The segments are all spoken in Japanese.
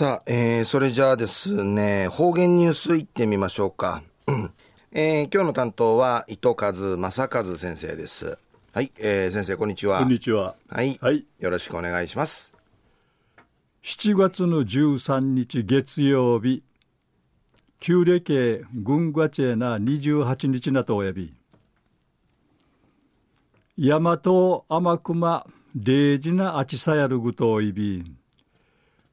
さあ、えー、それじゃあですね、方言ニュースいってみましょうか。えー、今日の担当は糸数正和先生です。はい、えー、先生こんにちは。こんにちは。はい、はい、よろしくお願いします。7月の13日月曜日、旧暦軍ガチェな28日なとおやび、大和天熊デジなあちさやるぐといび、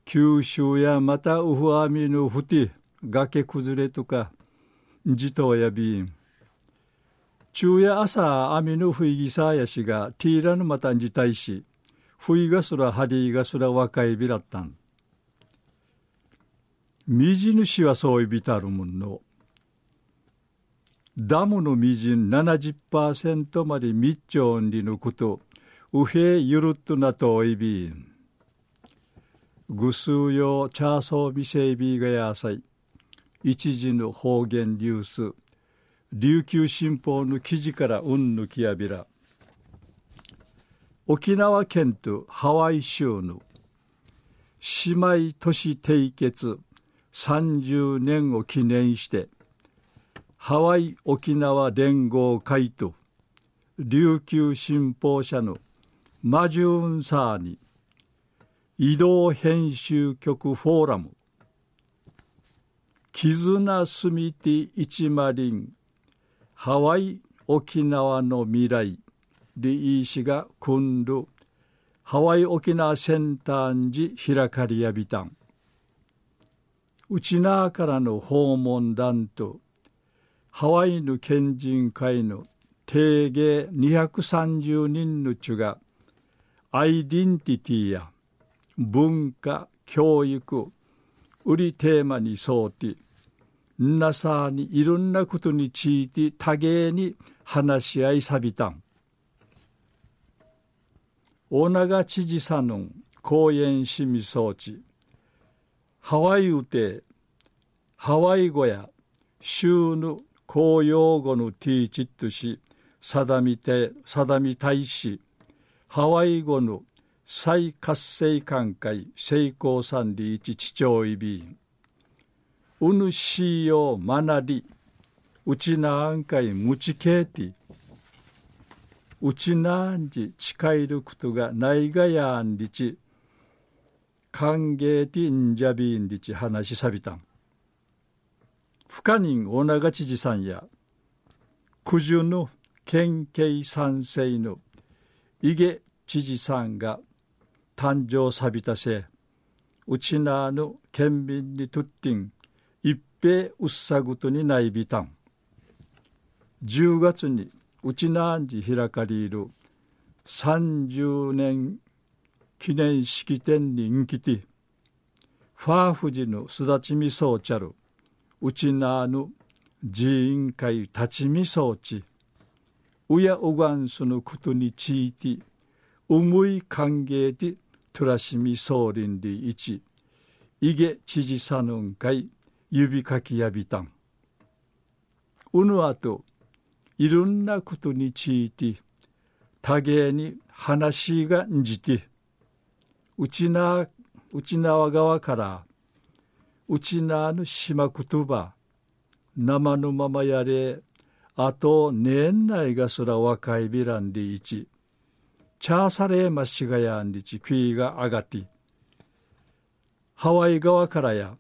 九州やまたウフアミのふて崖崩れとかじとやびん昼夜朝網のふいぎさやしがティーラのまたんじたいしふいがすらハリーがすら若いびらったん。みじ主はそういびたるもんの。ダムのみじん70%まで密長にのことうへゆるっとなといびん。ぐすうよチャーソービセイビーがやさい一時の方言ニュース琉球新報の記事からうんぬきやびら。沖縄県とハワイ州の姉妹都市締結。30年を記念して。ハワイ沖縄連合会と琉球新報社のマジューンサーに移動編集局フォーラム。絆すみて一マリンハワイ沖縄の未来リー氏が組んる。ハワイ沖縄センターに開かりやびたん。内縄からの訪問団と。ハワイの県人会の。定芸230人のちが。アイデンティティや。文化教育売りテーマに沿ってなさにいろんなことについて多芸に話し合いさびたん。大長知事さんの講演しみ装置。ハワイうてハワイ語や州の公用語のティーチットし定みて定みたいしハワイ語の再活性館会成功三里一地長医備員うぬしよまなりうちなあんかいむちけいてうちなんじ近いることがないがやんりち歓迎てんじゃびんりち話しさびたん。不可人おなが知事さんや九十の県警賛成の伊げ知事さんが誕生さびたせうちなぬ県民にとってん一平うっさぐとにないびたん。10月にうちなんじ開かりいる30年記念式典にんきてファーフジのすだちみそうちゃるうちなぬ寺院会立ちみそうちうやうがんすのことについて思い歓迎でトラシミ総林で一、イゲ知事さぬんかい、指かきやびたん。うぬあと、いろんなことについて、多芸に話がんじて、うちな、うちなわ側から、うちなぬ島言葉、生のままやれ、あと年内がすら若いびらんでいち、チャーサレーマシガヤンリチクイガアガティハワイ側からや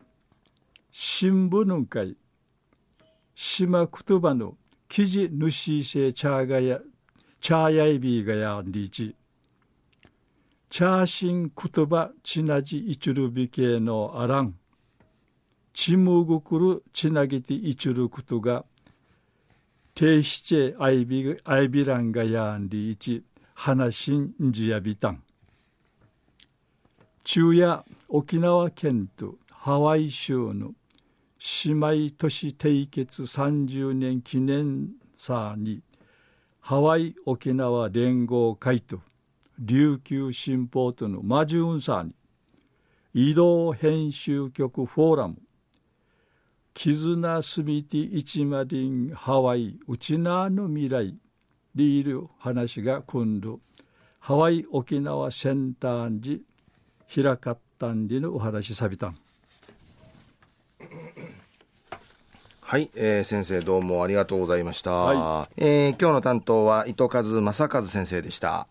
新聞の会島くとばの記事主せチャーガヤチャーヤイビーガヤンリチチャーシンクトバチナジイチュルビ系のアランチムグクルチナギティイチュルクトが提出アイビアイビランガヤンリチ。話んじやびたん。中夜沖縄県とハワイ州の姉妹都市締結30年記念サーにハワイ沖縄連合会と琉球新報とのマジュンサーに移動編集局フォーラム絆すみて一マリンハワイウチナーの未来リール話が今度ハワイ沖縄センターンジ開かったんじのお話さびたん。はい、えー、先生どうもありがとうございました、はい、えー、今日の担当は糸数正和先生でした。